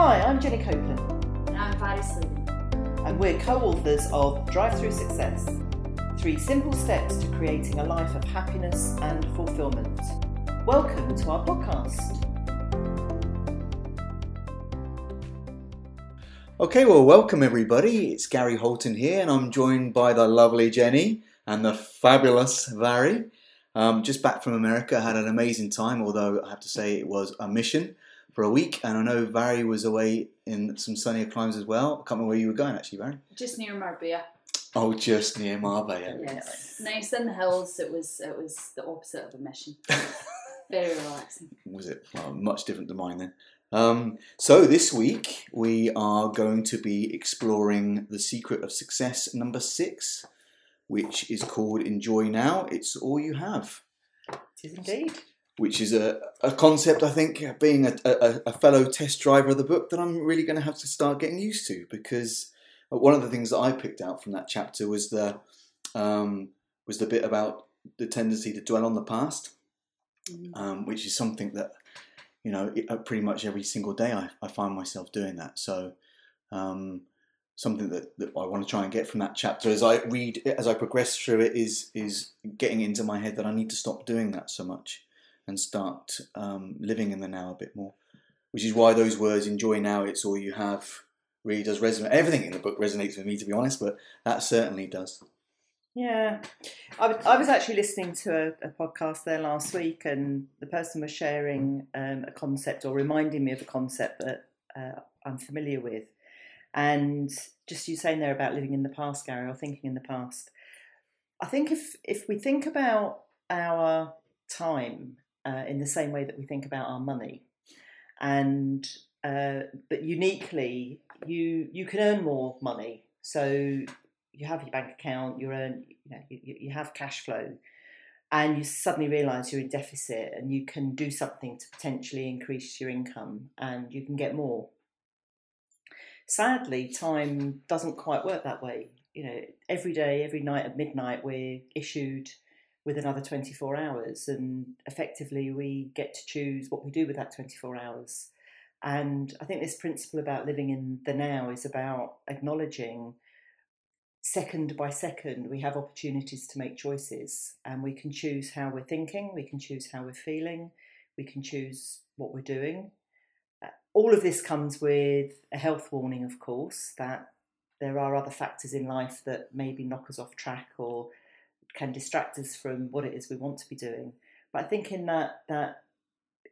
Hi, I'm Jenny Copeland, And I'm Vhairi Sleeden. and we're co authors of Drive Through Success Three Simple Steps to Creating a Life of Happiness and Fulfillment. Welcome to our podcast. Okay, well, welcome everybody. It's Gary Holton here, and I'm joined by the lovely Jenny and the fabulous Vhairi. Um, just back from America, had an amazing time, although I have to say it was a mission for a week. And I know Vhairi was away in some sunnier climes as well. I can't remember where you were going actually, Vhairi. Just near Marbella. Oh, just near Marbella. Yes. Nice in the hills. It was it was the opposite of a mission. Very relaxing. was it? Well, much different to mine then. Um, so this week we are going to be exploring the secret of success number six, which is called "Enjoy Now." It's all you have, It is indeed. Which is a, a concept I think, being a, a, a fellow test driver of the book, that I'm really going to have to start getting used to because one of the things that I picked out from that chapter was the um, was the bit about the tendency to dwell on the past um, which is something that you know it, uh, pretty much every single day I, I find myself doing that. So um, something that, that I want to try and get from that chapter as I read as I progress through it is is getting into my head that I need to stop doing that so much and start um, living in the now a bit more. Which is why those words "enjoy now," it's all you have, really does resonate. Everything in the book resonates with me, to be honest, but that certainly does. Yeah, I was, I was actually listening to a, a podcast there last week, and the person was sharing um, a concept or reminding me of a concept that uh, I'm familiar with. And just you saying there about living in the past, Gary, or thinking in the past. I think if if we think about our time uh, in the same way that we think about our money, and uh, but uniquely, you you can earn more money. So you have your bank account, you earn, you know, you, you have cash flow, and you suddenly realise you're in deficit, and you can do something to potentially increase your income, and you can get more. Sadly, time doesn't quite work that way. You know, every day, every night at midnight, we're issued with another 24 hours, and effectively, we get to choose what we do with that 24 hours. And I think this principle about living in the now is about acknowledging second by second, we have opportunities to make choices and we can choose how we're thinking, we can choose how we're feeling, we can choose what we're doing. Uh, All of this comes with a health warning, of course, that there are other factors in life that maybe knock us off track or can distract us from what it is we want to be doing. But I think in that that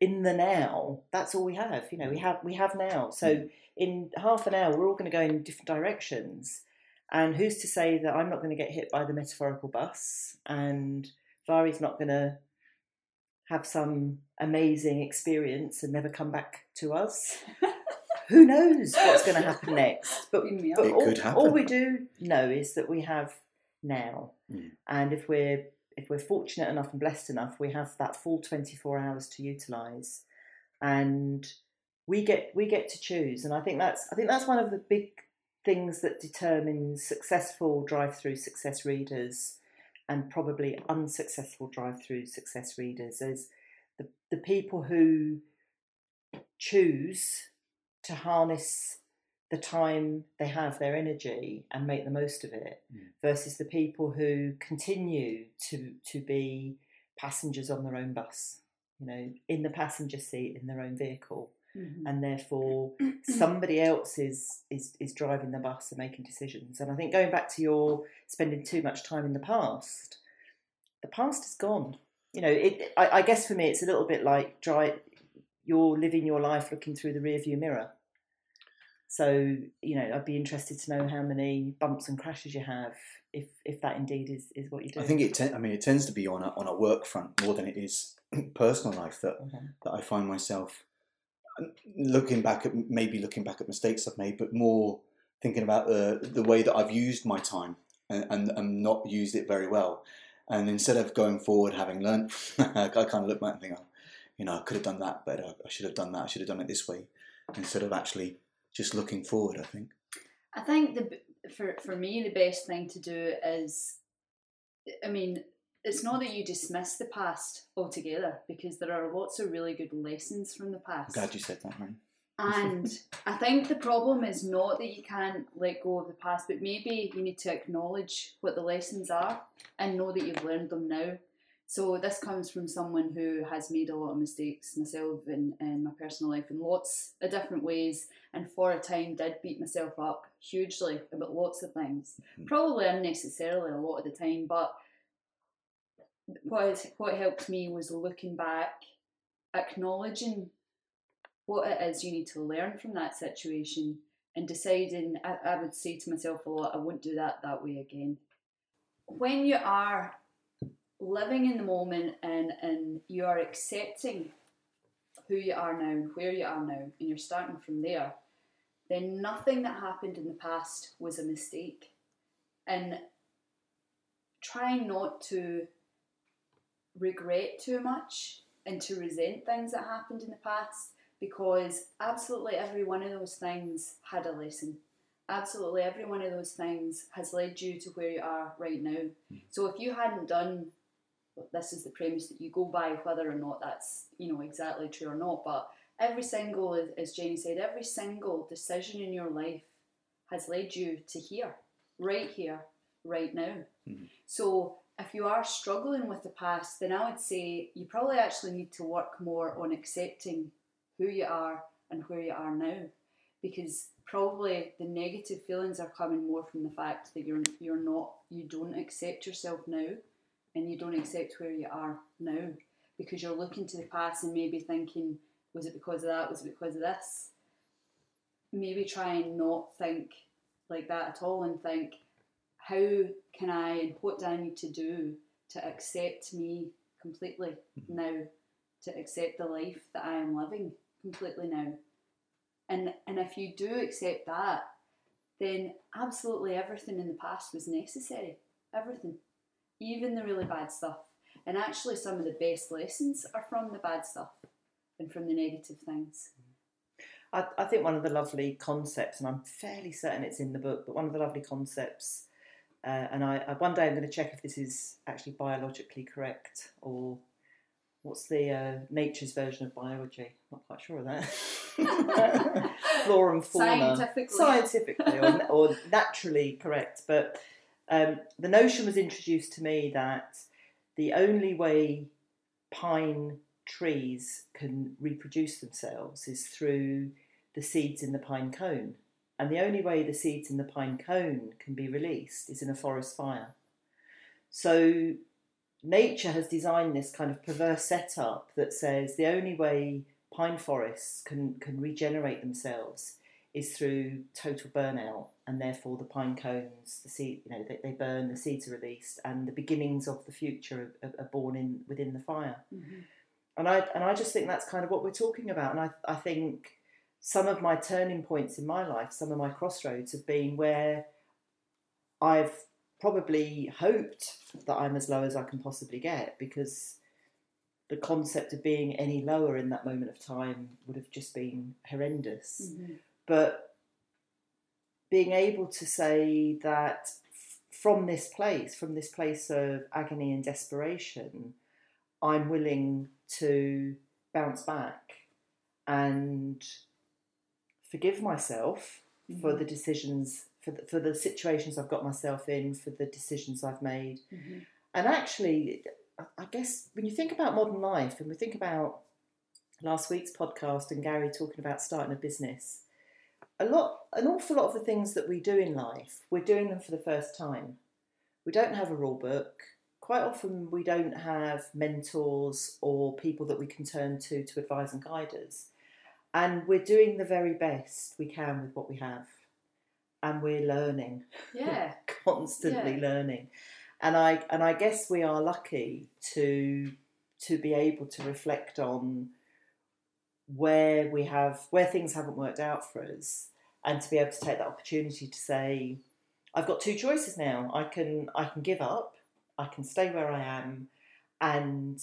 in the now, that's all we have. You know, we mm. have we have now. So mm. in half an hour, we're all going to go in different directions. And who's to say that I'm not going to get hit by the metaphorical bus and Vhairi's not going to have some amazing experience and never come back to us? Who knows what's going to happen next? But, Beam but all, all we do know is that we have now. Mm. And if we're if we're fortunate enough and blessed enough, we have that full 24 hours to utilize. And we get we get to choose. And I think that's I think that's one of the big things that determines successful drive-through success readers and probably unsuccessful drive-through success readers is the, the people who choose to harness the time they have, their energy, and make the most of it, Mm. versus the people who continue to to be passengers on their own bus, you know, in the passenger seat in their own vehicle, Mhm. and therefore somebody else is is is driving the bus and making decisions. And I think going back to your spending too much time in the past, the past is gone. You know, it. I, I guess for me, it's a little bit like dry. You're living your life looking through the rearview mirror. So you know, I'd be interested to know how many bumps and crashes you have, if if that indeed is, is what you do. I think it. Ten- I mean, it tends to be on a on a work front more than it is personal life that Okay. that I find myself um, looking back at maybe looking back at mistakes I've made, but more thinking about the the way that I've used my time and, and, and not used it very well. And instead of going forward, having learned, I kind of look back and think, oh, you know, I could have done that better. I should have done that. I should have done it this way, instead of actually just looking forward. I think. I think the for for me the best thing to do is, I mean, it's not that you dismiss the past altogether because there are lots of really good lessons from the I'm past. glad you said that, man. And I think the problem is not that you can't let go of the past, but maybe you need to acknowledge what the lessons are and know that you've learned them now. So this comes from someone who has made a lot of mistakes myself in, in my personal life in lots of different ways, and for a time did beat myself up hugely about lots of things. Mhm. Probably unnecessarily a lot of the time, but what what helped me was looking back, acknowledging what it is you need to learn from that situation, and deciding. I, I would say to myself a lot, I won't do that that way again. When you are living in the moment and and you are accepting who you are now, and where you are now, and you're starting from there, then nothing that happened in the past was a mistake. And try not to regret too much and to resent things that happened in the past because absolutely every one of those things had a lesson. Absolutely every one of those things has led you to where you are right now. Hmm. So if you hadn't done this is the premise that you go by whether or not that's you know exactly true or not. But every single as- jenny said every single decision in your life has led you to here right here right now. Mhm. so if you are struggling with the past then i would say you probably actually need to work more on accepting who you are and where you are now. Because probably the negative feelings are coming more from the fact that you're you're not you don't accept yourself now and you don't accept where you are now because you're looking to the past and maybe thinking, was it because of that? Was it because of this? Maybe try and not think like that at all and think, how can I and what do I need to do to accept me completely mm-hmm. now, to accept the life that I am living completely now? And and if you do accept that, then absolutely everything in the past was necessary. Everything even the really bad stuff. And actually, some of the best lessons are from the bad stuff and from the negative things. I, I think one of the lovely concepts, and I'm fairly certain it's in the book, but one of the lovely concepts, uh, and I, I one day I'm going to check if this is actually biologically correct or what's the uh, nature's version of biology. I'm not quite sure of that. Flora and fauna, Scientifically. scientifically or, or naturally correct, but um, the notion was introduced to me that the only way pine trees can reproduce themselves is through the seeds in the pine cone. And the only way the seeds in the pine cone can be released is in a forest fire. So nature has designed this kind of perverse setup that says the only way pine forests can, can regenerate themselves is through total burnout and therefore the pine cones the seed you know they, they burn the seeds are released and the beginnings of the future are, are born in within the fire Mhm. and I and I just think that's kind of what we're talking about. And I I think some of my turning points in my life, some of my crossroads, have been where I've probably hoped that I'm as low as I can possibly get because the concept of being any lower in that moment of time would have just been horrendous Mhm. But being able to say that from this place, from this place of agony and desperation, I'm willing to bounce back and forgive myself for Mhm. the decisions, for the, for the situations I've got myself in, for the decisions I've made. Mhm. And actually, I- I guess when you think about modern life and we think about last week's podcast and Gary talking about starting a business, a lot, an awful lot of the things that we do in life, we're doing them for the first time. We don't have a rule book. Quite often, we don't have mentors or people that we can turn to to advise and guide us. And we're doing the very best we can with what we have. And we're learning Yeah. constantly Yeah. learning and i and i guess we are lucky to to be able to reflect on where we have where things haven't worked out for us and to be able to take that opportunity to say i've got two choices now i can i can give up i can stay where i am and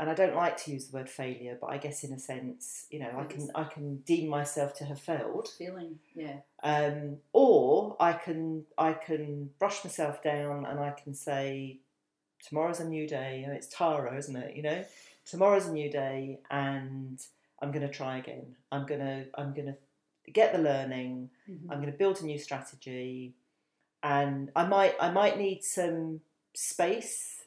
and I don't like to use the word failure, but I guess in a sense, you know, I can I can deem myself to have failed, Feeling. Yeah. um, or I can I can brush myself down and I can say tomorrow's a new day. You know, it's Tara, isn't it? You know, tomorrow's a new day, and I'm going to try again. I'm going to I'm going to get the learning. Mhm. I'm going to build a new strategy, and I might I might need some space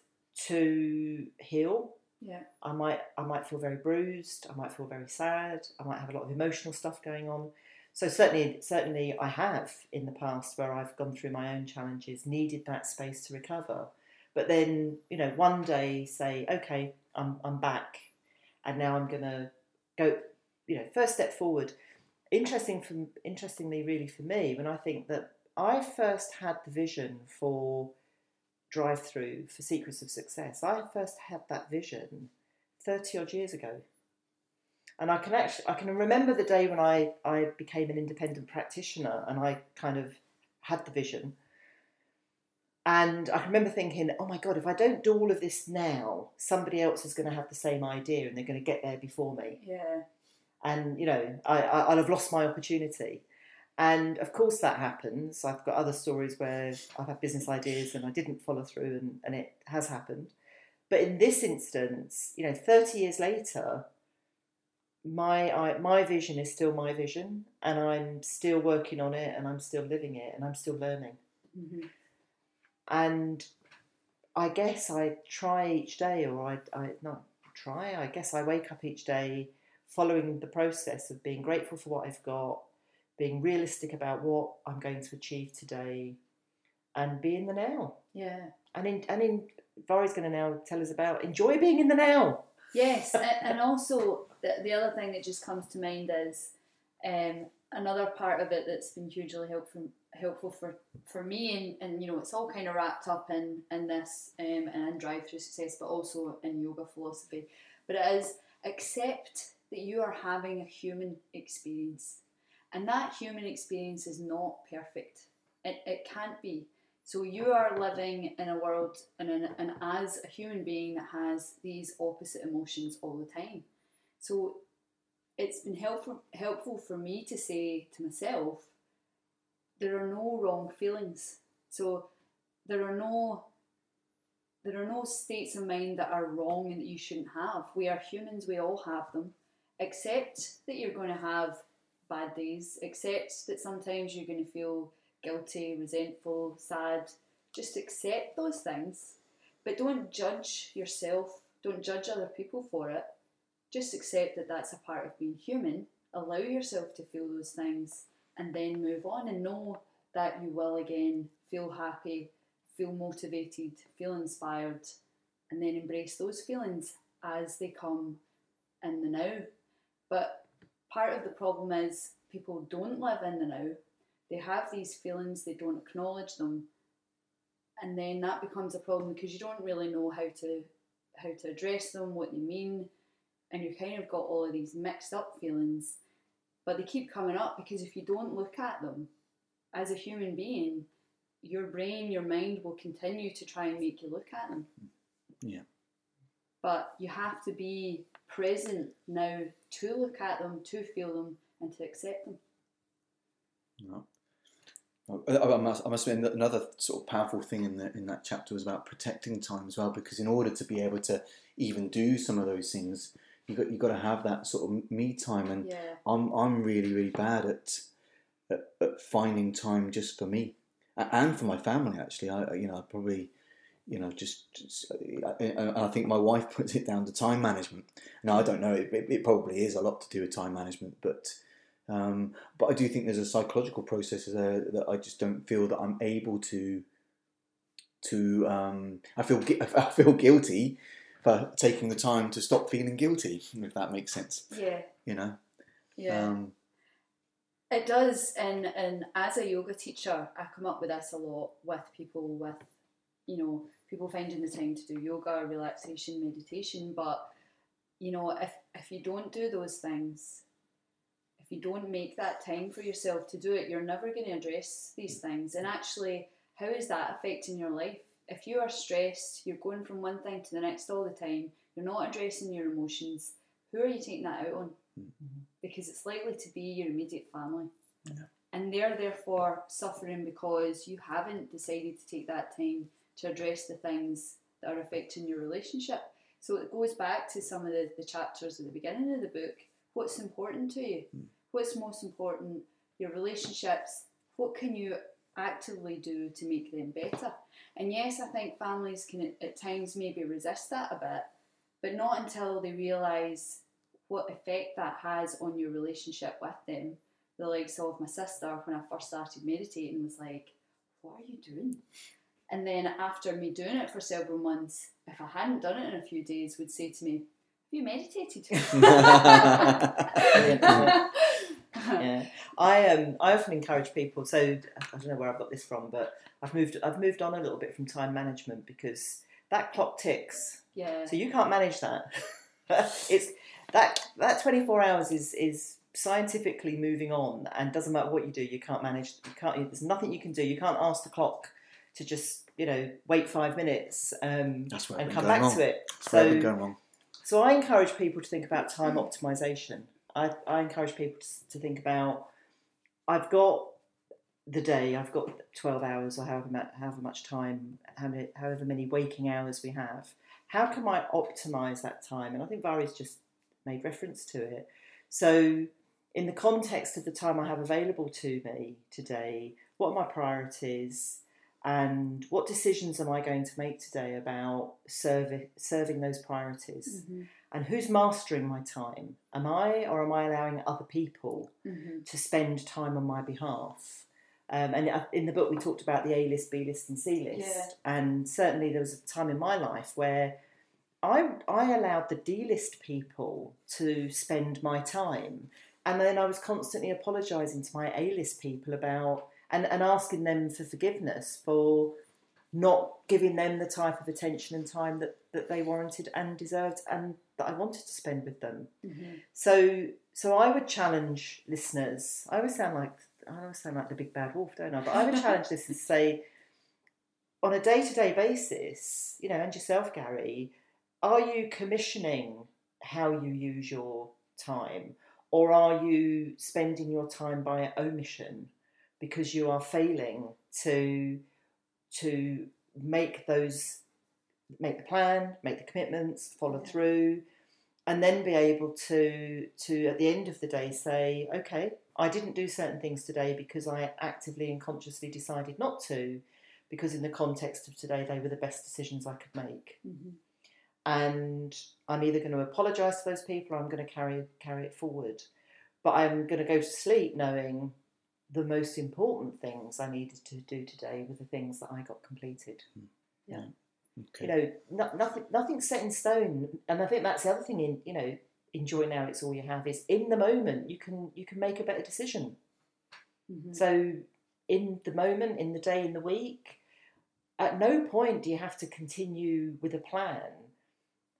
to heal. Yeah. I might I might feel very bruised. I might feel very sad. I might have a lot of emotional stuff going on. So certainly certainly I have in the past where I've gone through my own challenges, needed that space to recover. But then you know one day say okay I'm I'm back, and now I'm gonna go you know first step forward. Interesting from interestingly really for me when I think that I first had the vision for drive through for secrets of success. I first had that vision 30 odd years ago. And I can actually I can remember the day when I, I became an independent practitioner and I kind of had the vision. And I remember thinking, oh my God, if I don't do all of this now, somebody else is going to have the same idea and they're going to get there before me Yeah. and you know I, I, I'll have lost my opportunity. And of course that happens. I've got other stories where I've had business ideas and I didn't follow through, and, and it has happened. But in this instance, you know, thirty years later, my I, my vision is still my vision, and I'm still working on it, and I'm still living it, and I'm still learning. hmm And I guess I try each day, or I, I not try. I guess I wake up each day following the process of being grateful for what I've got, being realistic about what I'm going to achieve today, and be in the now. Yeah. And in and in Vhairi's going to now tell us about enjoy being in the now. Yes, and also the, the other thing that just comes to mind is um, another part of it that's been hugely helpful helpful for, for me, and, and you know it's all kind of wrapped up in in this um, and drive through success, but also in yoga philosophy. But it is accept that you are having a human experience, and that human experience is not perfect. It, it can't be. So you are living in a world and, in, and as a human being that has these opposite emotions all the time. So it's been helpful helpful for me to say to myself, there are no wrong feelings. So there are no there are no states of mind that are wrong and that you shouldn't have. We are humans, we all have them. Accept that you're going to have bad days. Accept that sometimes you're going to feel guilty, resentful, sad. Just accept those things. But don't judge yourself. Don't judge other people for it. Just accept that that's a part of being human. Allow yourself to feel those things and then move on and know that you will again feel happy, feel motivated, feel inspired, and then embrace those feelings as they come in the now. But part of the problem is people don't live in the now. They have these feelings, they don't acknowledge them, and then that becomes a problem because you don't really know how to how to address them, what they mean, and you kind of got all of these mixed up feelings, but they keep coming up because if you don't look at them as a human being, your brain, your mind will continue to try and make you look at them. Yeah. But you have to be present now to look at them, to feel them, and to accept them. No. I, must, I must admit another sort of powerful thing in the, in that chapter was about protecting time as well, because in order to be able to even do some of those things, you got you got to have that sort of me time, and Yeah. I'm I'm really really bad at, at at finding time just for me and for my family. Actually, I you know I probably you know just, just and I think my wife puts it down to time management. Now I don't know it, it, it probably is a lot to do with time management, but. Um, but I do think there's a psychological process there that I just don't feel that I'm able to. To um, I feel I feel guilty for taking the time to stop feeling guilty, if that makes sense. Yeah. You know. Yeah. Um, It does, and and as a yoga teacher, I come up with this a lot with people with, you know, people finding the time to do yoga, relaxation, meditation. But you know, if if you don't do those things, if you don't make that time for yourself to do it, you're never going to address these things. And actually, how is that affecting your life? If you are stressed, you're going from one thing to the next all the time. You're not addressing your emotions. Who are you taking that out on? because it's likely to be your immediate family. Yeah. And they're therefore suffering because you haven't decided to take that time to address the things that are affecting your relationship. So it goes back to some of the, the chapters at the beginning of the book. what's important to you, Mm. what's most important, your relationships, what can you actively do to make them better. And yes, I think families can at- at times maybe resist that a bit, but not until they realise what effect that has on your relationship with them. The likes of my sister, when I first started meditating, was like, What are you doing? And then after me doing it for several months, if I hadn't done it in a few days, would say to me, Have you meditated? yeah. I um I often encourage people. So I don't know where I've got this from, but I've moved I've moved on a little bit from time management because that clock ticks. yeah. So you can't manage that. it's that that twenty four hours is is scientifically moving on, and doesn't matter what you do, you can't manage. You can't. There's nothing you can do. You can't ask the clock to just you know wait five minutes um, That's and come back wrong. to it. That's where I've been So going wrong. so I encourage people to think about time optimization. I, I encourage people to, to think about I've got the day, I've got 12 hours or however, however much time, however many waking hours we have. How can I optimize that time? And I think Vhairi's just made reference to it. So, in the context of the time I have available to me today, what are my priorities? And what decisions am I going to make today about serving serving those priorities? Mhm, And who's mastering my time? Am I or am I allowing other people mhm. to spend time on my behalf? Um, and uh, in the book, we talked about the A list, B list, and C list. Yeah. And certainly, there was a time in my life where I, I allowed the D list people to spend my time. And then I was constantly apologising to my A list people about and, and asking them for forgiveness for not giving them the type of attention and time that, that they warranted and deserved and that I wanted to spend with them. Mhm. So so I would challenge listeners. I always sound like I always sound like the big bad wolf, don't I? But I would challenge listeners to say, on a day to day basis, you know, and yourself, Gary, are you commissioning how you use your time, or are you spending your time by omission because you are failing to to make those make the plan, make the commitments, follow Yeah. through, and then be able to to at the end of the day say, okay, I didn't do certain things today because I actively and consciously decided not to, because in the context of today they were the best decisions I could make. Mhm. And I'm either going to apologise to those people or I'm going to carry carry it forward. But I'm going to go to sleep knowing the most important things I needed to do today were the things that I got completed hmm. Hmm. Okay. you know, no, nothing, nothing's set in stone, and I think that's the other thing. In you know, enjoy now. It's all you have. Is in the moment you can you can make a better decision. Mhm. So in the moment, in the day, in the week, at no point do you have to continue with a plan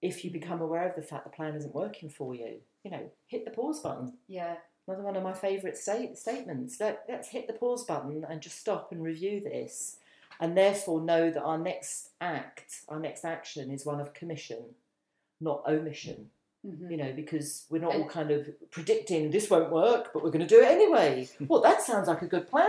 if you mm-hmm. become aware of the fact the plan isn't working for you. You know, hit the pause button. Yeah. Another one of my favourite state, statements. Let, let's hit the pause button and just stop and review this, and therefore know that our next act, our next action is one of commission, not omission. Mhm. You know, because we're not all kind of predicting this won't work, but we're going to do it anyway. well, that sounds like a good plan.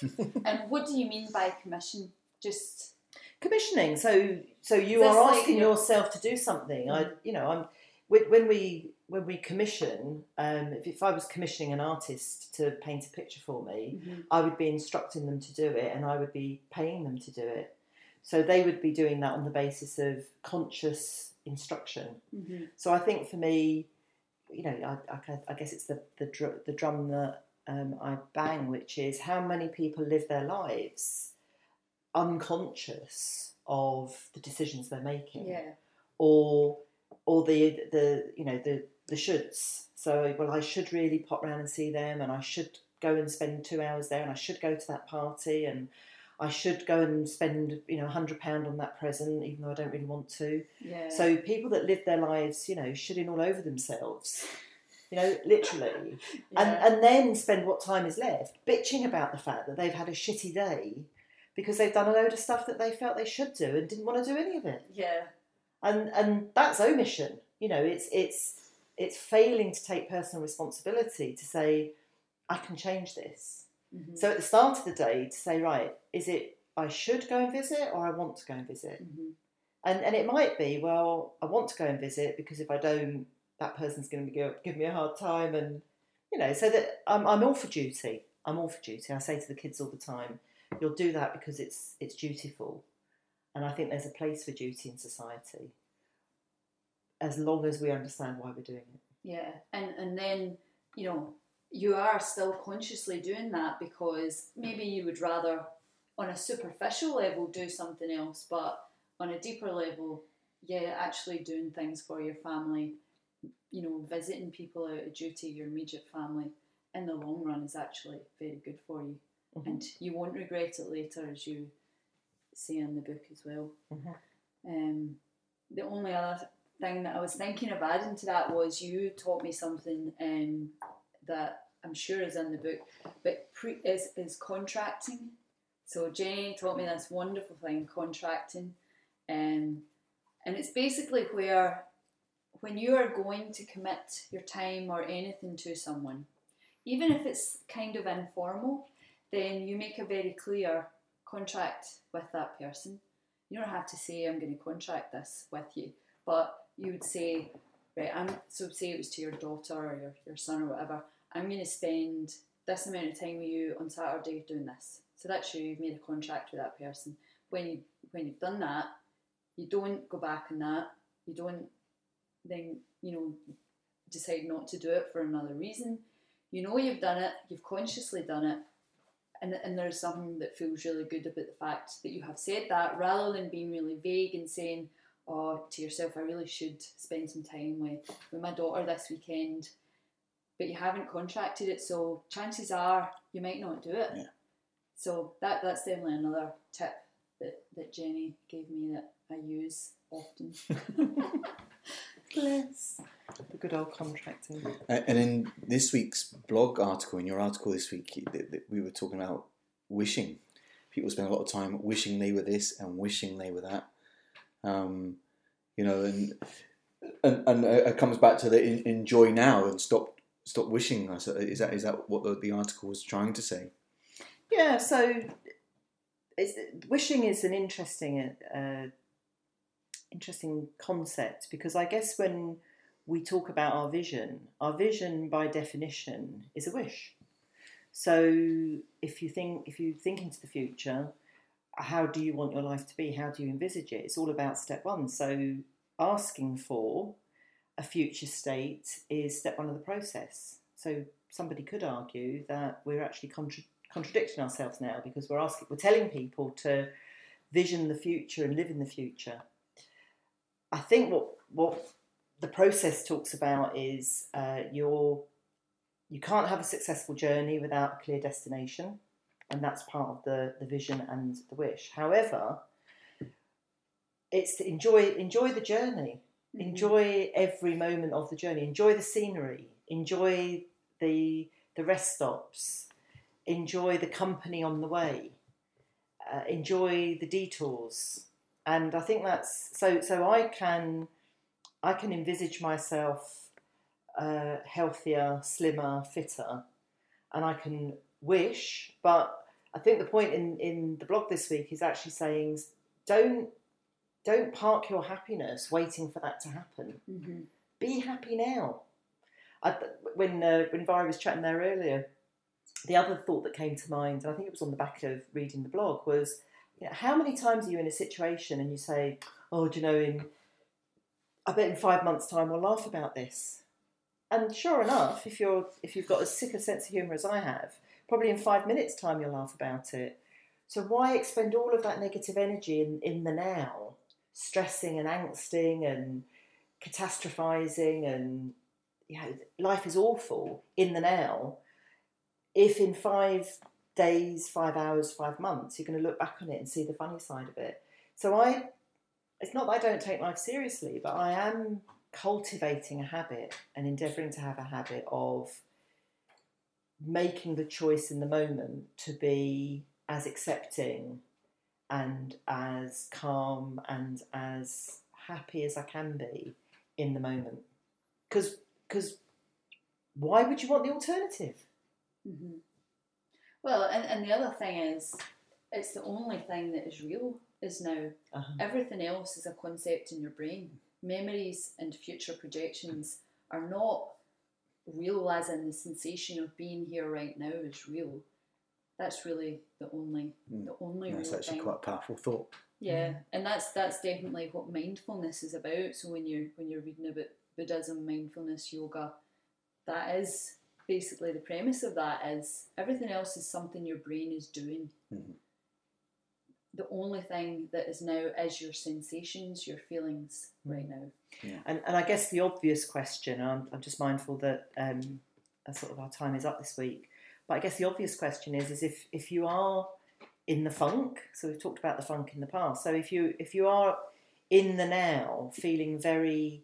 And what do you mean by commission? Just Commissioning. So, so you That's are like asking your- yourself to do something. I, you know, I'm when we when we commission. Um, if, if I was commissioning an artist to paint a picture for me, Mhm. I would be instructing them to do it and I would be paying them to do it. So they would be doing that on the basis of conscious instruction. Mhm. So I think for me, you know, I, I, I guess it's the, the, dr- the drum that um, I bang, which is how many people live their lives unconscious of the decisions they're making yeah. or or the the you know the the shoulds. So well, I should really pop round and see them, and I should go and spend two hours there, and I should go to that party, and I should go and spend you know a hundred pound on that present, even though I don't really want to. Yeah. So people that live their lives, you know, shitting all over themselves, you know, literally, yeah. and and then spend what time is left bitching about the fact that they've had a shitty day because they've done a load of stuff that they felt they should do and didn't want to do any of it yeah. and and that's omission you know it's it's it's failing to take personal responsibility to say i can change this Mhm. so at the start of the day to say right is it i should go and visit or i want to go and visit Mhm. and and it might be well i want to go and visit because if i don't that person's going to give, give me a hard time, and you know, so that I'm, I'm all for duty. I'm all for duty. I say to the kids all the time, you'll do that because it's it's dutiful, and I think there's a place for duty in society, as long as we understand why we're doing it. Yeah, and and then you know you are still consciously doing that because maybe you would rather, on a superficial level, do something else, but on a deeper level, yeah, actually doing things for your family, you know, visiting people out of duty, your immediate family, in the long run is actually very good for you, Mhm. and you won't regret it later, as you say in the book as well. Mhm. Um, the only other thing that I was thinking of adding to that was you taught me something um, that I'm sure is in the book, but pre- is, is contracting. So Jenny taught me this wonderful thing, contracting, um, and it's basically where when you are going to commit your time or anything to someone, even if it's kind of informal, then you make a very clear contract with that person. You don't have to say I'm going to contract this with you, but you would say, right, I'm so say it was to your daughter or your, your son or whatever, I'm going to spend this amount of time with you on Saturday doing this. So that's you, you've made a contract with that person. When you when you've done that, you don't go back on that. You don't then, you know, decide not to do it for another reason. You know you've done it, you've consciously done it, and, and there's something that feels really good about the fact that you have said that rather than being really vague and saying, oh, to yourself, I really should spend some time with, with my daughter this weekend, but you haven't contracted it, so chances are you might not do it. Yeah. So that that's definitely another tip that, that Jenny gave me that I use often. Bless. The good old contracting. And in this week's blog article, in your article this week, th- th- we were talking about wishing. People spend a lot of time wishing they were this and wishing they were that. Um, you know, and and, and it comes back to the en- enjoy now and stop stop wishing. Said, Is that is that what the, the article was trying to say? Yeah, so wishing is an interesting, uh, interesting concept because I guess when we talk about our vision, our vision by definition is a wish. So if you think if you think into the future, how do you want your life to be? How do you envisage it? It's all about step one. So asking for a future state is step one of the process. So somebody could argue that we're actually contra- contradicting ourselves now because we're asking, we're telling people to vision the future and live in the future. I think what what the process talks about is uh, your you can't have a successful journey without a clear destination, and that's part of the the vision and the wish. However, it's to enjoy enjoy the journey, enjoy every moment of the journey, enjoy the scenery, enjoy the the rest stops, enjoy the company on the way, uh, enjoy the detours, and I think that's so. So I can I can envisage myself uh, healthier, slimmer, fitter, and I can wish. But I think the point in in the blog this week is actually saying don't don't park your happiness waiting for that to happen. Mm-hmm. Be happy now. I, when uh, when Vi was chatting there earlier, the other thought that came to mind, and I think it was on the back of reading the blog, was you know, how many times are you in a situation and you say, "Oh, do you know, in I bet in five months' time we'll laugh about this." And sure enough, if you're if you've got as sick a sense of humour as I have, probably in five minutes' time you'll laugh about it. So why expend all of that negative energy in, in the now, stressing and angsting and catastrophizing and you know, life is awful in the now. If in five days, five hours, five months, you're going to look back on it and see the funny side of it. So I, it's not that I don't take life seriously, but I am cultivating a habit and endeavouring to have a habit of making the choice in the moment to be as accepting and as calm and as happy as I can be in the moment. Because because why would you want the alternative? Mm-hmm. Well, and, and the other thing is, it's the only thing that is real is now. Uh-huh. Everything else is a concept in your brain. Memories and future projections are not real as in the sensation of being here right now is real. That's really the only Mm. the only That's real actually thing. quite a powerful thought. Yeah, and that's that's definitely what mindfulness is about. So when you're when you're reading about Buddhism, mindfulness, yoga, that is basically the premise of that is everything else is something your brain is doing. Mhm. The only thing that is now is your sensations, your feelings right now. Yeah. And, and I guess the obvious question, I'm, I'm just mindful that um, sort of our time is up this week, but I guess the obvious question is, is if, if you are in the funk, so we've talked about the funk in the past, so if you if you are in the now, feeling very,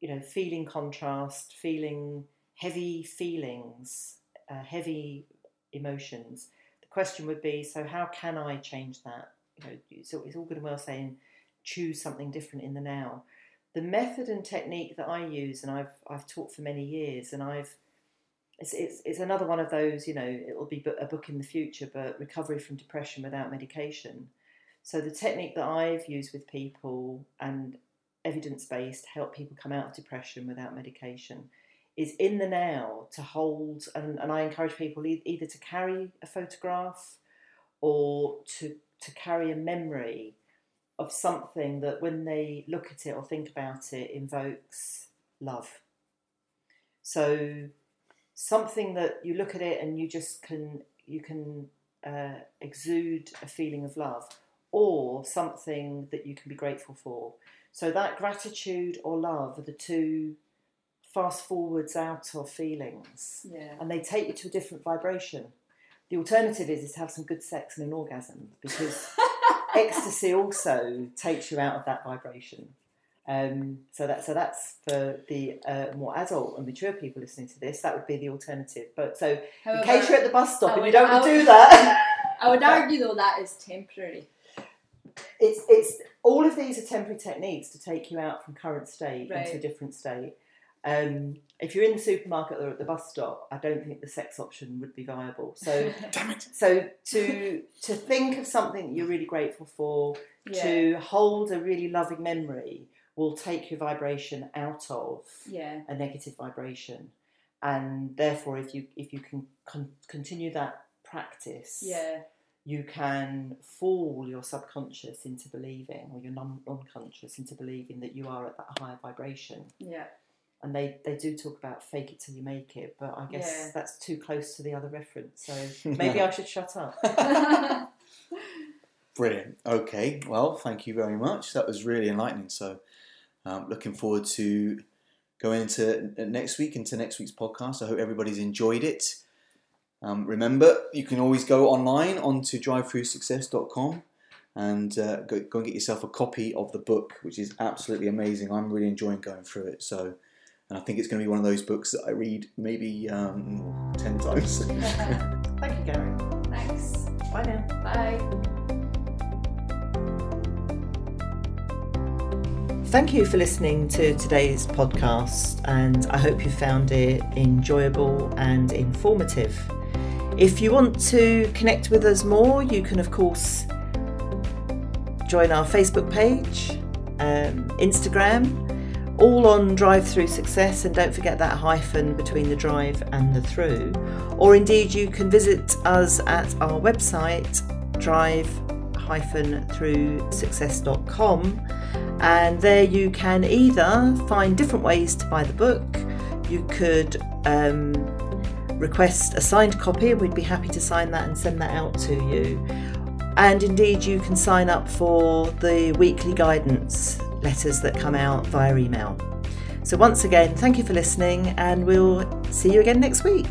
you know, feeling contrast, feeling heavy feelings, uh, heavy emotions, the question would be, so how can I change that? You know, so it's all good and well saying choose something different in the now the method and technique that I use, and I've I've taught for many years, and I've it's, it's, it's another one of those, you know, it'll be a book in the future, but recovery from depression without medication. So the technique that I've used with people and evidence based help people come out of depression without medication is in the now to hold, and, and I encourage people e- either to carry a photograph or to to carry a memory of something that when they look at it or think about it invokes love. So something that you look at it and you just can you can uh, exude a feeling of love, or something that you can be grateful for. So that gratitude or love are the two fast forwards out of feelings, Yeah. and they take you to a different vibration. The alternative is, is to have some good sex and an orgasm because ecstasy also takes you out of that vibration. Um, so that so that's for the uh, more adult and mature people listening to this. That would be the alternative. But so in However, case you're at the bus stop I and you don't want to would- do that, I would argue though that is temporary. it's it's all of these are temporary techniques to take you out from current state into a different state. Um, if you're in the supermarket or at the bus stop, I don't think the sex option would be viable. So Damn it! so to to think of something that you're really grateful for, yeah. to hold a really loving memory will take your vibration out of yeah. a negative vibration and therefore if you if you can con- continue that practice Yeah. you can fool your subconscious into believing or your non- unconscious into believing that you are at that higher vibration Yeah. And they they do talk about fake it till you make it but i guess Yeah. that's too close to the other reference so maybe i should shut up Brilliant. Okay. Well, thank you very much. That was really enlightening. So, um, looking forward to going into next week, into next week's podcast. I hope everybody's enjoyed it. Um, remember, you can always go online onto drivethroughsuccess.com and uh, go, go and get yourself a copy of the book, which is absolutely amazing. I'm really enjoying going through it. So, and I think it's going to be one of those books that I read maybe um, 10 times. thank you gary Thanks. bye now Bye. Thank you for listening to today's podcast, and I hope you found it enjoyable and informative. If you want to connect with us more, you can, of course, join our Facebook page, um, Instagram, all on Drive Through Success, and don't forget that hyphen between the drive and the through. Or indeed, you can visit us at our website, drive-through success.com and there you can either find different ways to buy the book you could um, request a signed copy we'd be happy to sign that and send that out to you and indeed you can sign up for the weekly guidance letters that come out via email. So once again thank you for listening and we'll see you again next week